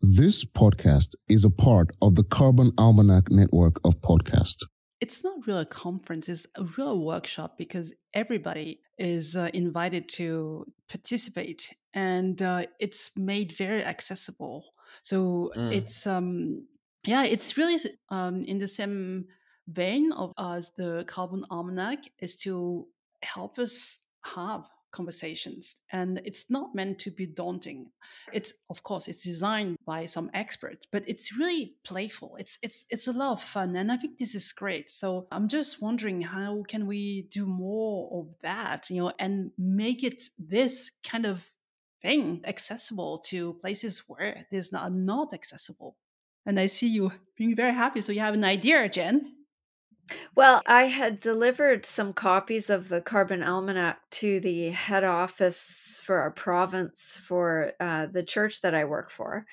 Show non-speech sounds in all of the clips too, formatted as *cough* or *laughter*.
This podcast is a part of the Carbon Almanac network of podcasts. It's not really a conference, it's a real workshop because everybody is uh, invited to participate and uh, it's made very accessible. So Mm. it's, um, yeah, it's really um, in the same vein of as the Carbon Almanac is to help us have conversations and it's not meant to be daunting. It's of course it's designed by some experts but it's really playful. It's it's it's a lot of fun and i think this is great. So i'm just wondering how can we do more of that you know and make it this kind of thing accessible to places where it is not, not accessible? And i see you being very happy so you have an idea Jenn Well, I had delivered some copies of the Carbon Almanac to the head office for our province for uh, the church that I work for.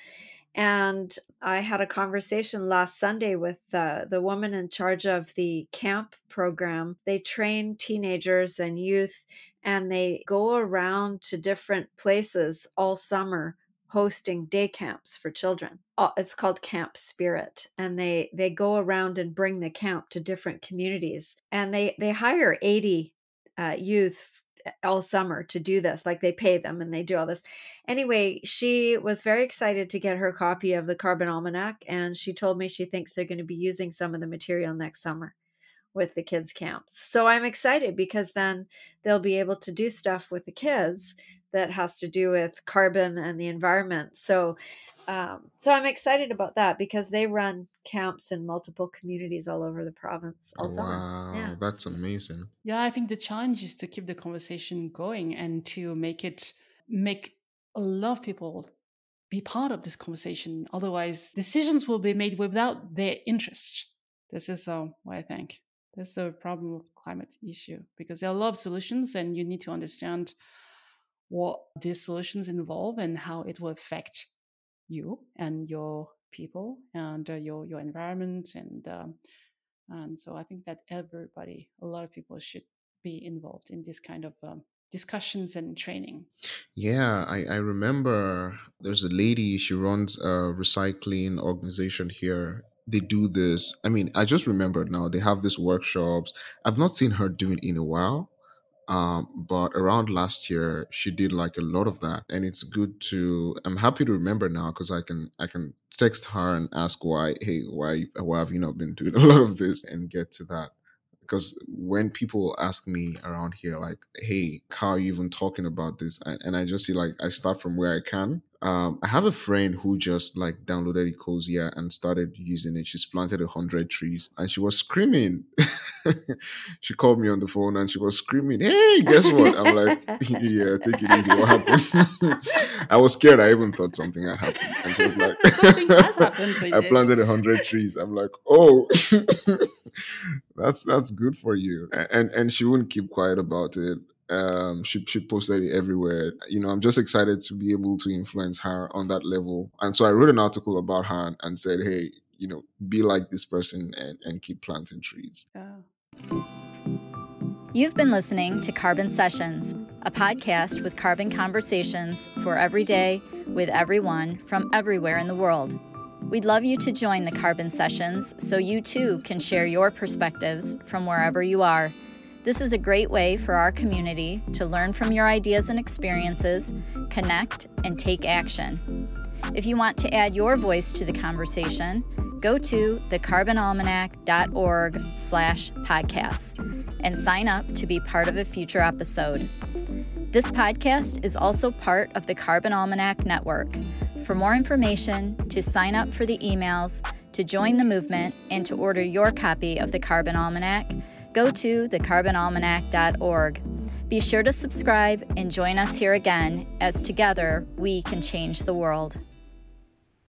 And I had a conversation last Sunday with uh, the woman in charge of the camp program. They train teenagers and youth, and they go around to different places all summer hosting day camps for children. Uh, It's called Camp Spirit, and they they go around and bring the camp to different communities, and they they hire eighty uh, youth all summer to do this. Like they pay them and they do all this. Anyway, she was very excited to get her copy of the Carbon Almanac, and she told me she thinks they're going to be using some of the material next summer with the kids' camps. So I'm excited because then they'll be able to do stuff with the kids that has to do with carbon and the environment. So, um, so I'm excited about that because they run camps in multiple communities all over the province all summer. wow, Yeah. that's amazing. Yeah, I think the challenge is to keep the conversation going and to make it make a lot of people be part of this conversation. Otherwise, decisions will be made without their interest. This is uh, what I think. That's the problem of climate issue because there are a lot of solutions, and you need to understand what these solutions involve and how it will affect you and your people and uh, your your environment and um, and so I think that everybody, a lot of people should be involved in this kind of um, discussions and training. Yeah, I, I remember there's a lady, she runs a recycling organization here. They do this. I mean, I just remembered now, they have these workshops. I've not seen her doing in a while. Um, but around last year, she did like a lot of that, and it's good to. I'm happy to remember now because I can I can text her and ask why. Hey, why why have you not been doing *laughs* a lot of this and get to that because when people ask me around here like hey how are you even talking about this and, and i just see like i start from where i can um, i have a friend who just like downloaded ecosia and started using it. She's planted a hundred trees and she was screaming. *laughs* She called me on the phone and she was screaming hey guess what? I'm like *laughs* yeah take it easy. What happened? *laughs* I was scared i even thought something had happened. And she was like Something has happened, i planted a hundred trees. I'm like oh. That's that's good for you. And and she wouldn't keep quiet about it um she she posted it everywhere you know i'm just excited to be able to influence her on that level and so i wrote an article about her and, and said hey you know be like this person and and keep planting trees. You've been listening to Carbon Sessions, a podcast with carbon conversations for every day with everyone from everywhere in the world. We'd love you to join the Carbon Sessions so you too can share your perspectives from wherever you are. This is a great way for our community to learn from your ideas and experiences, connect, and take action. If you want to add your voice to the conversation, go to thecarbonalmanac.org slash podcasts and sign up to be part of a future episode. This podcast is also part of the Carbon Almanac Network. For more information, to sign up for the emails, to join the movement, and to order your copy of the Carbon Almanac, go to thecarbonalmanac.org. Be sure to subscribe and join us here again as together we can change the world.